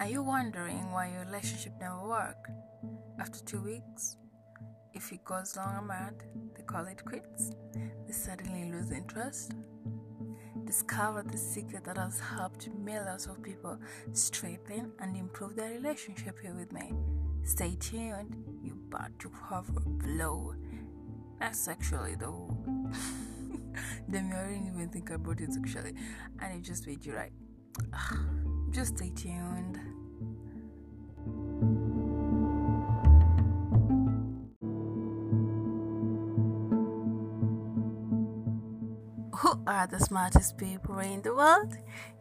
Are you wondering why your relationship never work? After two weeks, if it goes long and mad, they call it quits. They suddenly lose interest. Discover the secret that has helped millions of people strengthen and improve their relationship here with me. Stay tuned, You're about to have a blow. Not sexually though. Then you didn't even think about it sexually, and it just made you right. Just stay tuned. Who are the smartest people in the world?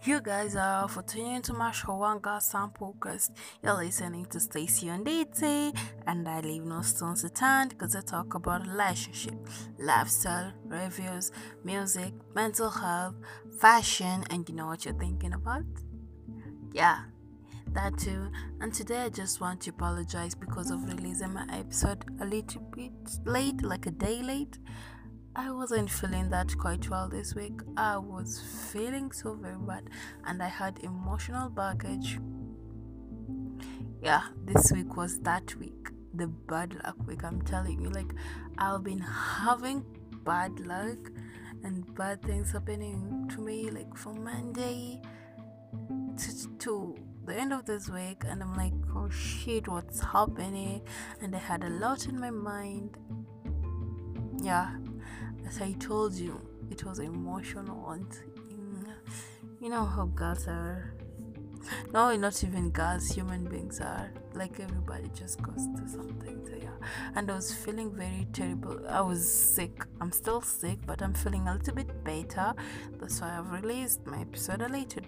You guys are for tuning into my show God Sample because you're listening to Stacy on DT and I leave no stones unturned because I talk about relationship, lifestyle, reviews, music, mental health, fashion, and you know what you're thinking about? Yeah, that too. And today I just want to apologize because of releasing my episode a little bit late, like a day late. I wasn't feeling that quite well this week. I was feeling so very bad and I had emotional baggage. Yeah, this week was that week. The bad luck week, I'm telling you. Like, I've been having bad luck and bad things happening to me, like from Monday to, to the end of this week. And I'm like, oh shit, what's happening? And I had a lot in my mind. Yeah, as I told you, it was emotional and you know how girls are. No, not even girls, human beings are. Like everybody just goes through something. So yeah. And I was feeling very terrible. I was sick. I'm still sick, but I'm feeling a little bit better. That's why I've released my episode a little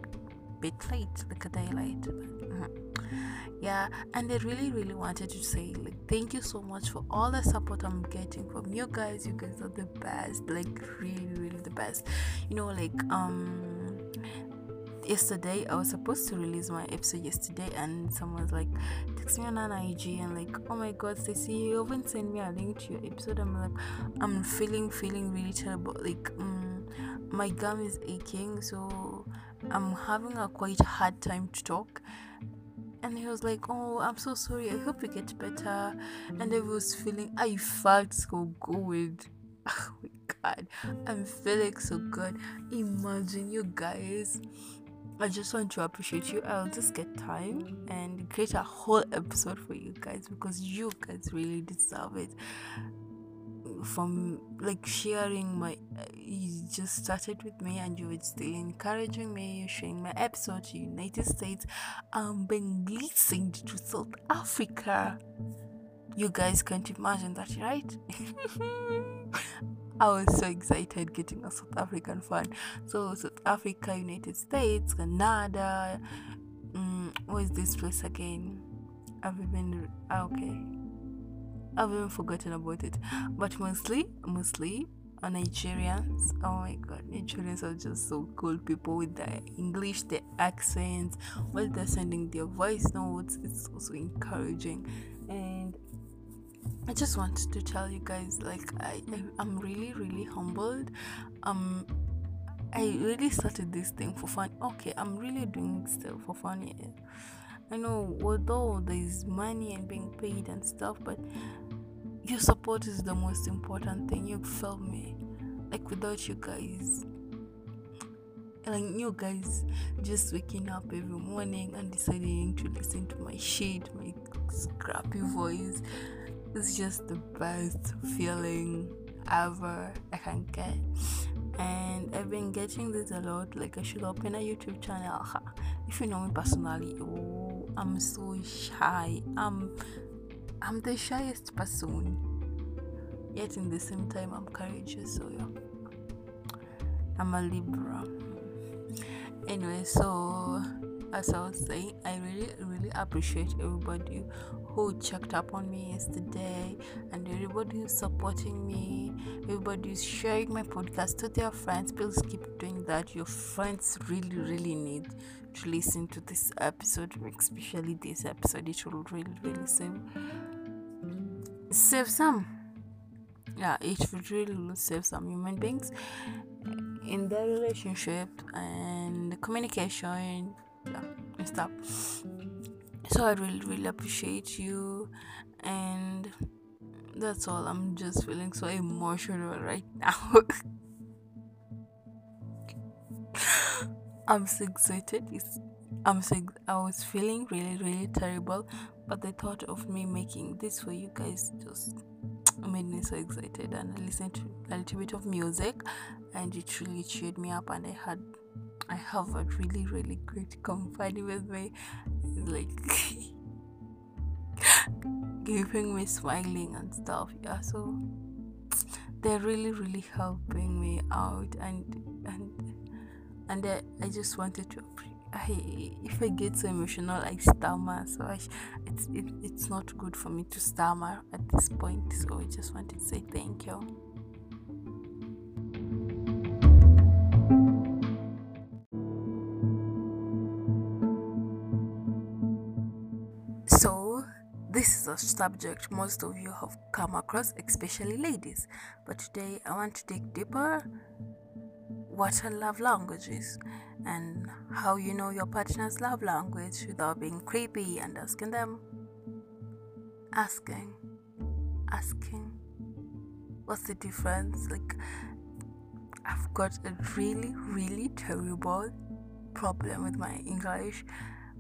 bit late, like a day late. Mm-hmm. Yeah and i really really wanted to say like thank you so much for all the support i'm getting from you guys. You guys are the best like really really the best. You know like um yesterday i was supposed to release my episode yesterday and someone's like text me on an ig and like oh my god Stacey, you haven't sent me a link to your episode. I'm like i'm feeling feeling really terrible. Like um, my gum is aching so i'm having a quite hard time to talk and he was like oh i'm so sorry. I hope you get better. And i was feeling i felt so good. Oh my god. I'm feeling so good. Imagine you guys. I just want to appreciate you. I'll just get time and create a whole episode for you guys because you guys really deserve it from like sharing my uh, you just started with me and you were still encouraging me you're sharing my episode to united states i'm being listened to south africa. You guys can't imagine that right? I was so excited getting a south african fan. So south africa united states canada um, what is this place again? I've been ah, okay I've even forgotten about it. But mostly, mostly are Nigerians. Oh my god, Nigerians are just so cool people with their English, their accents, while they're sending their voice notes. It's also encouraging. And I just wanted to tell you guys, like I, I I'm really, really humbled. Um I really started this thing for fun. Okay, I'm really doing stuff for fun. Yeah. I know, although there is money and being paid and stuff, but your support is the most important thing. You feel me? Like without you guys, like you guys just waking up every morning and deciding to listen to my shit, my scrappy voice, it's just the best feeling ever I can get. And I've been getting this a lot. Like I should open a YouTube channel. If you know me personally, I'm so shy. I'm I'm the shyest person. Yet in the same time I'm courageous. So yeah. I'm a Libra. Anyway, so as I was saying, I really, really appreciate everybody who checked up on me yesterday and everybody who's supporting me, everybody who's sharing my podcast to their friends. Please keep doing that. Your friends really, really need to listen to this episode, especially this episode. It will really, really save save some. Yeah, it will really save some human beings in their relationship and communication yeah, and stuff. so i really really appreciate you and that's all i'm just feeling so emotional right now i'm so excited. It's, i'm so i was feeling really really terrible but the thought of me making this for you guys just made me so excited and i listened to a little bit of music and it really cheered me up and i had i have a really really great company with me. Like keeping me smiling and stuff yeah so they're really really helping me out and and and I, I just wanted to I if I get so emotional I stammer. So I, it's it, it's not good for me to stammer at this point. So I just wanted to say thank you. So this is a subject most of you have come across especially ladies. But today I want to dig deeper what are love languages and how you know your partner's love language without being creepy and asking them. Asking. Asking. What's the difference? Like, I've got a really, really terrible problem with my English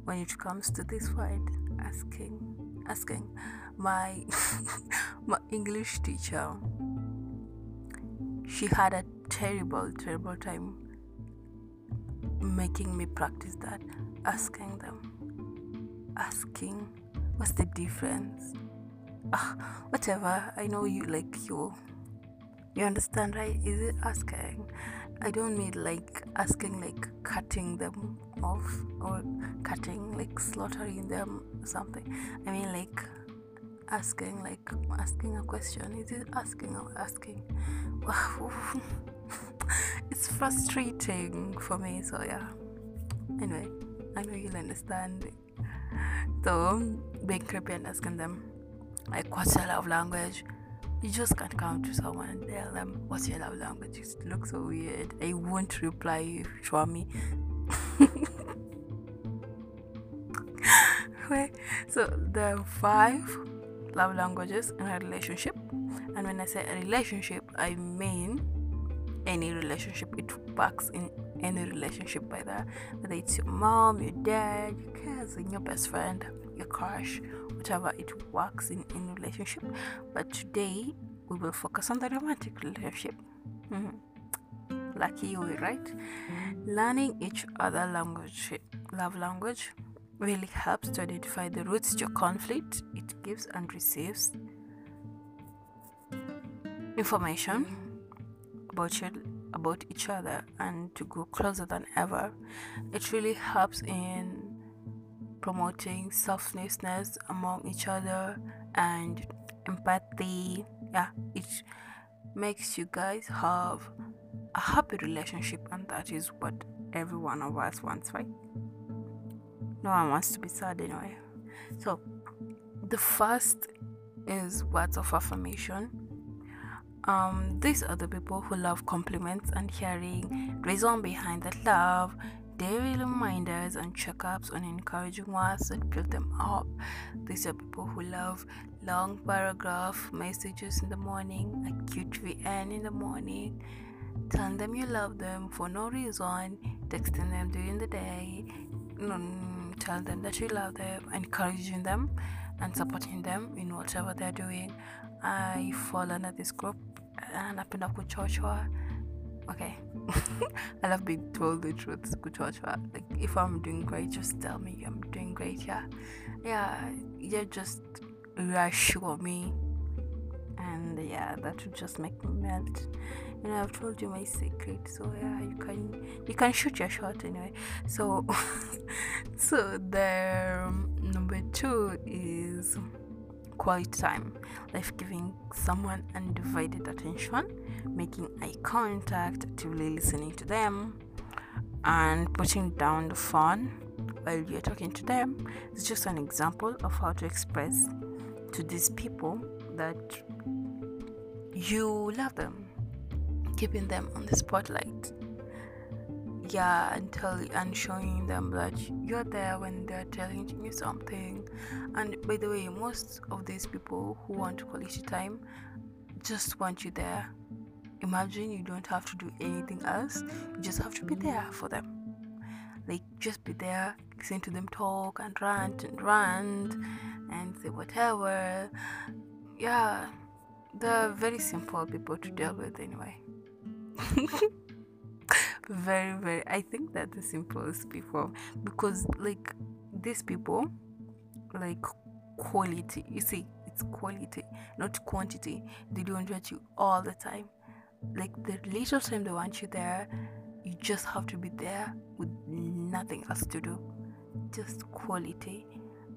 when it comes to this word asking. Asking. My, my English teacher, she had a terrible, terrible time making me practice that. Asking them, asking, what's the difference? Ah, whatever. I know you like you. You understand, right? Is it asking? I don't mean like asking, like cutting them off or cutting, like slaughtering them something. I mean like asking, like asking a question. Is it asking or asking? it's frustrating for me. So yeah. Anyway, I know you'll understand. So being creepy and asking them like what's your love language? You just can't come to someone and tell them what's your love language. It looks so weird. I won't reply if you show me. so there are five love languages in a relationship and when i say a relationship i mean any relationship it works in any relationship that whether it's your mom your dad your cousin your best friend your crush whatever it works in any relationship. But today we will focus on the romantic relationship. Mm-hmm. lucky you right? Learning each other language love language really helps to identify the roots to conflict. It gives and receives information about you, about each other and to go closer than ever. It really helps in promoting selflessness among each other and empathy. Yeah, it makes you guys have a happy relationship, and that is what every one of us wants, right? No one wants to be sad anyway. So, the first is words of affirmation um, these are the people who love compliments and hearing reason behind that love, daily reminders and checkups on encouraging words that build them up. These are people who love long paragraph messages in the morning, a cute VN in the morning, telling them you love them for no reason, texting them during the day, mm, tell them that you love them, encouraging them and supporting them in whatever they're doing. I fall under this group napenda kuchochwa. Okay. I love being told the truth kuchochwa. Like if i'm doing great just tell me i'm doing great yeah. Yeah yeah just reassure me. And yeah that would just make me melt you know i've told you my secret so yeah you can you can shoot your shot anyway. So so the um, number two is quality time, like giving someone undivided attention, making eye contact, actively listening to them, and putting down the phone while you're talking to them. It's just an example of how to express to these people that you love them, keeping them on the spotlight. Yeah and tell and showing them that you're there when they're telling you something. And by the way most of these people who want quality time just want you there. Imagine you don't have to do anything else. You just have to be there for them. Like just be there listen to them talk and rant and rant and say whatever. Yeah they're very simple people to deal with anyway very very i think that the simplest people because like these people like quality you see it's quality not quantity. They don't want you all the time. Like the little time they want you there you just have to be there with nothing else to do. Just quality.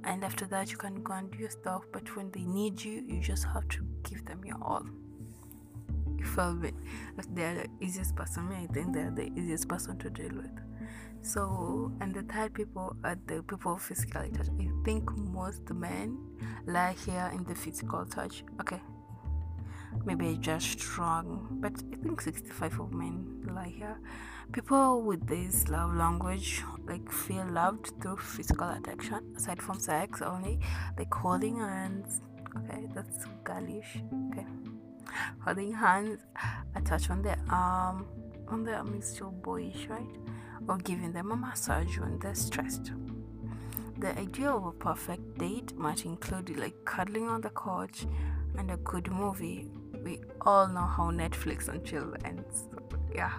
And after that you can go and do your stuff but when they need you you just have to give them your all feel me they're the easiest person i think they're the easiest person to deal with. So and the third people are the people physically touch. I think most men lie here in the physical touch. Okay. Maybe I just wrong but i think 65 of men lie here. People with this love language like feel loved through physical attraction aside from sex only, like holding hands. Okay, that's girlish. Okay, holding hands, a touch on the arm, on the arm is still boyish, right? Or giving them a massage when they're stressed. The idea of a perfect date might include like cuddling on the couch and a good movie. We all know how Netflix and chill ends yeah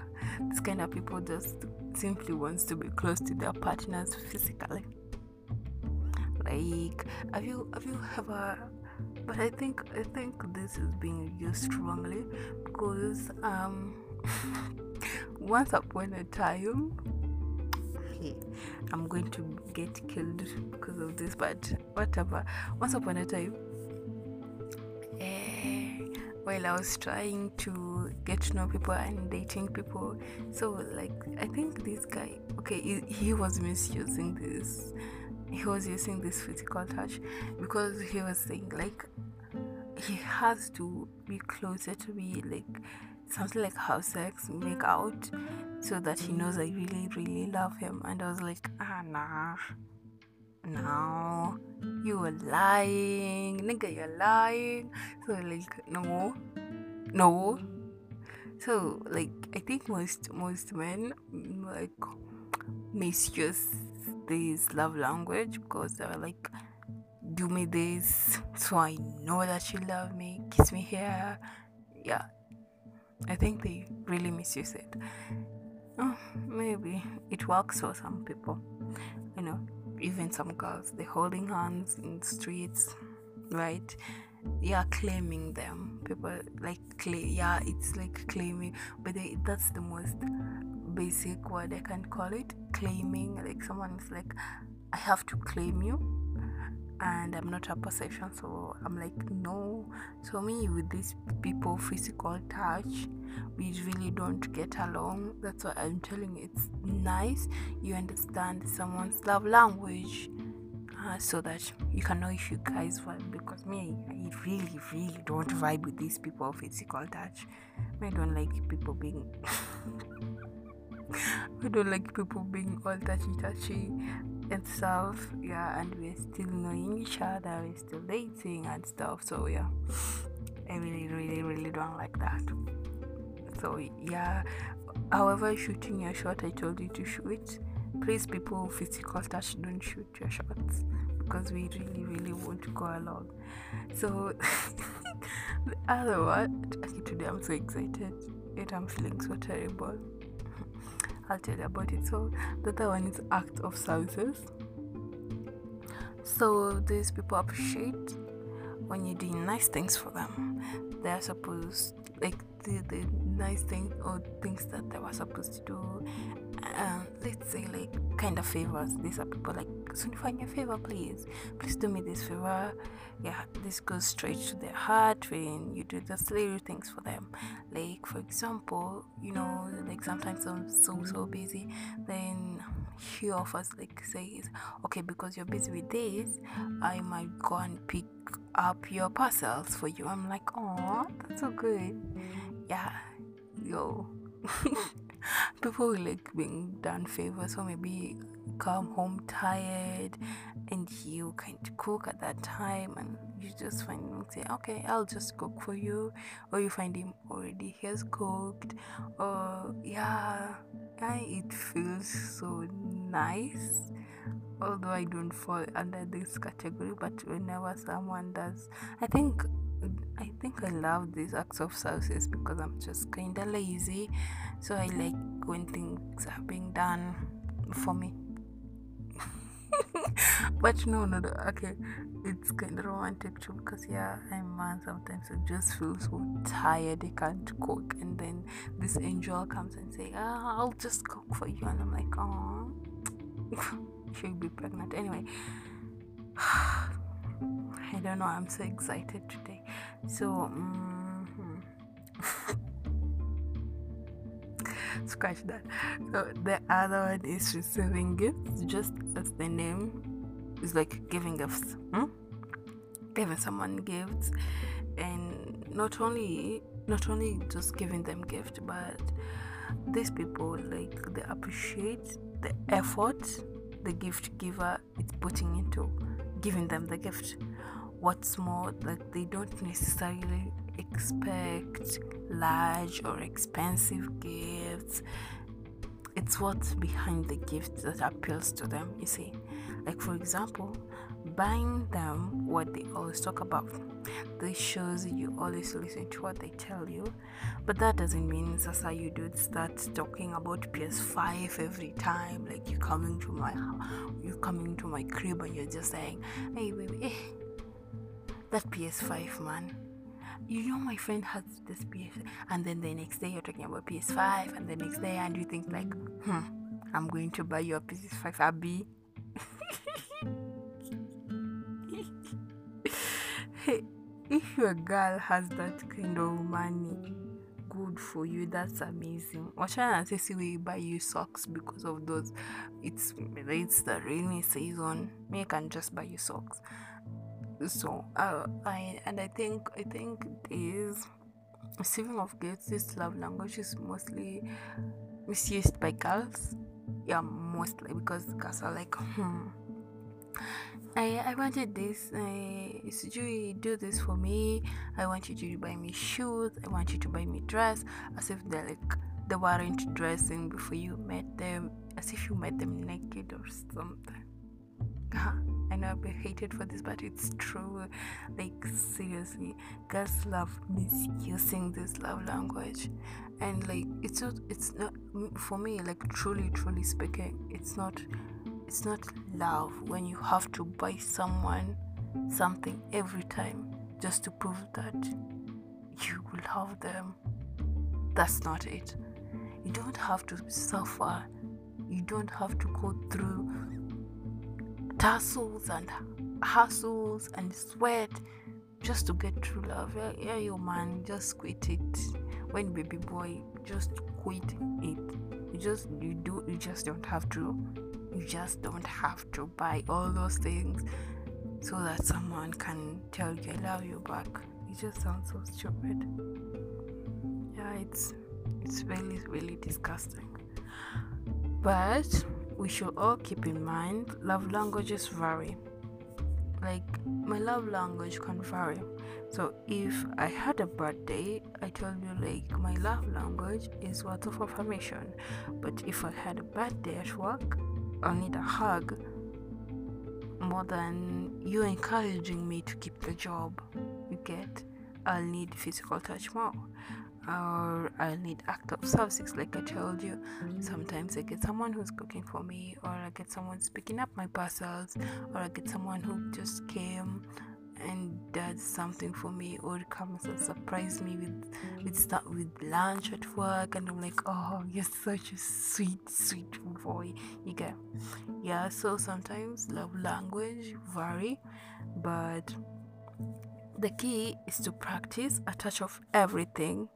this kind of people just simply wants to be close to their partners physically like have you have you ever but i think i think this is being used wrongly because um once upon a time i'm going to get killed because of this but whatever once upon a time while I was trying to get to know people and dating people. So, like, I think this guy, okay, he, he was misusing this. He was using this physical touch because he was saying, like, he has to be closer to me, like, something like have sex, make out, so that he knows I really, really love him. And I was like, ah, nah. No you were lying. Nigga you're lying. So like no no. So like i think most most men like misuse this love language because they're like do me this so i know that you love me. Kiss me here. Yeah. I think they really misuse it. Oh, maybe it works for some people. You know even some girls they're holding hands in the streets right? Yeah claiming them. People like yeah it's like claiming but they, that's the most basic word i can call it claiming like someone is like i have to claim you and I'm not a possession. So I'm like, no. So me with these people, physical touch, we really don't get along. That's why I'm telling you, it's nice you understand someone's love language. Uh, so that you can know if you guys vibe because me I really really don't vibe with these people physical touch I don't like people being I don't like people being all touchy touchy and stuff. Yeah, and we're still knowing each other, we're still dating and stuff. So yeah, I really, really, really don't like that. So yeah, however, shooting your shot, I told you to shoot. Please, people, physical touch, don't shoot your shots because we really, really want to go along. So the other one, today I'm so excited and I'm feeling so terrible. I'll tell you about it. So the other one is act of services. So these people appreciate when you're doing nice things for them. They're supposed like the, the nice things or things that they were supposed to do. Um, let's say like kind of favors. These are people like so find your favor please. Please do me this favor. Yeah, this goes straight to their heart when you do just little things for them. Like for example, you know, like sometimes I'm so so busy, then he offers like says, Okay, because you're busy with this, I might go and pick up your parcels for you. I'm like, oh, that's so good. Yeah, yo. people like being done favors, or maybe come home tired and you can't cook at that time and you just find him say okay i'll just cook for you or you find him already he has cooked or yeah it feels so nice although i don't fall under this category but whenever someone does i think I think I love these acts of services because I'm just kind of lazy. So I like when things are being done for me. but no, no, no, okay, it's kind of romantic too because yeah, I'm man. Sometimes I just feel so tired, I can't cook, and then this angel comes and say, "Ah, I'll just cook for you," and I'm like, "Oh, she'll be pregnant." Anyway, I don't know. I'm so excited today. So. Mm-hmm. scratch that. So the other one is receiving gifts, just as the name is like giving gifts. Hmm? Giving someone gifts, and not only not only just giving them gift, but these people like they appreciate the effort the gift giver is putting into giving them the gift. What's more, like they don't necessarily expect large or expensive gifts. It's what's behind the gift that appeals to them, you see. Like, for example, buying them what they always talk about. This shows you always listen to what they tell you, but that doesn't mean Sasa you do start talking about PS5 every time. Like you coming to my you coming to my crib and you're just saying, "Hey baby, eh, that PS5 man." you know my friend has this PS and then the next day you're talking about PS5 and the next day and you think like hmm I'm going to buy your PS5 Abby. Hey if your girl has that kind of money good for you that's amazing. Wachana say see we buy you socks because of those. It's it's the rainy season. Me can just buy you socks so uh, I and I think I think is receiving of gifts this love language is mostly misused by girls yeah mostly because girls are like hmm I, I wanted this. Uh, you do this for me. I want you to buy me shoes. I want you to buy me dress. As if they're like they weren't dressing before you met them. As if you met them naked or something. I know I've been hated for this, but it's true. Like seriously, girls love misusing this love language, and like it's not. It's not for me. Like truly, truly speaking, it's not. It's not love when you have to buy someone something every time just to prove that you love them. That's not it. You don't have to suffer. You don't have to go through tussles and hassles and sweat just to get true love. Yeah, yeah, you man, just quit it. When baby boy, just quit it. You just you do you just don't have to. You just don't have to buy all those things so that someone can tell you I love you back. It just sounds so stupid. Yeah, it's it's really really disgusting. But we should all keep in mind love languages vary. Like, my love language can vary. So, if I had a bad day, I told you, like, my love language is words of affirmation. But if I had a bad day at work, I'll need a hug more than you encouraging me to keep the job. You get? I'll need physical touch more or I need act of services like I told you. Sometimes I get someone who's cooking for me, or I get someone picking up my parcels, or I get someone who just came and does something for me, or comes and surprise me with with start with lunch at work, and I'm like, oh, you're such a sweet, sweet boy. You get, yeah. So sometimes love language vary, but the key is to practice a touch of everything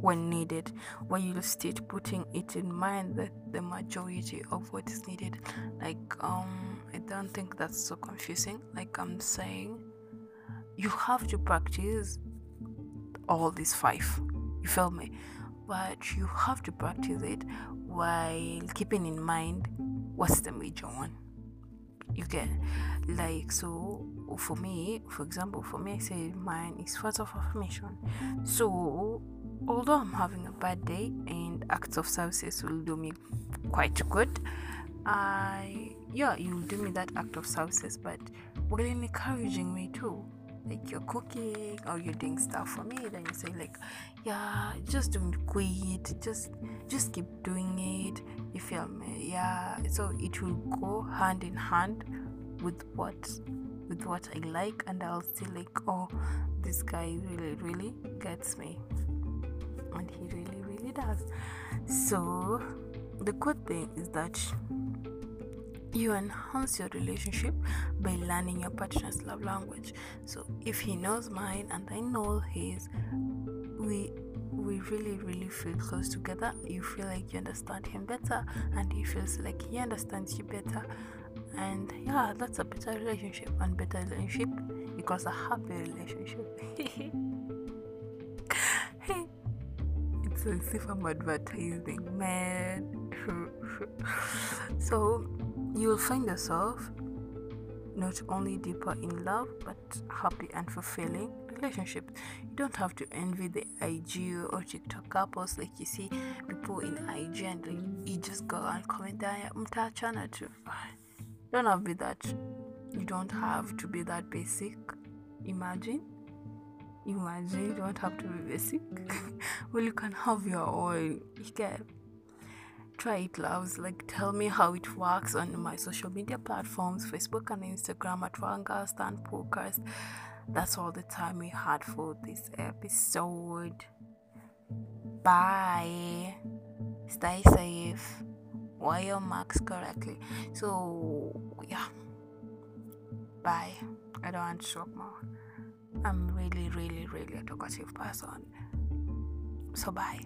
when needed when you start putting it in mind that the majority of what is needed like um i don't think that's so confusing. Like i'm saying you have to practice all these five. You feel me? But you have to practice it while keeping in mind what's the major one. You get? Like so for me for example for me i say mine is words of affirmation. So although i'm having a bad day and acts of services will do me quite good i yeah you'll do me that act of services but while encouraging me too. Like you're cooking or you're doing stuff for me then you say like yeah just don't quit. Just just keep doing it. You feel me? Yeah. So it will go hand in hand with what with what i like and i'll see like oh this guy really really gets me and he really really does. So the good thing is that you enhance your relationship by learning your partner's love language. So if he knows mine and i know his we we really really feel close together. You feel like you understand him better and he feels like he understands you better. And yeah that's a better relationship and better relationship because a happy relationship as if i'm advertising man so you will find yourself not only deeper in love but happy and fulfilling relationship. You don't have to envy the IG or TikTok couples like you see people in IG and you just go and comment there mtachana too. Don't have to be that. You don't have to be that basic. Imagine. Imagine you don't have to be basic. well, you can have your own. You can try it loves like tell me how it works on my social media platforms facebook and instagram at Rwanga Stand Podcast. That's all the time we had for this episode. Bye. Stay safe. Wear your marks correctly. So yeah. Bye. I don't want to talk more. I'm really, really, really a talkative person. So bye.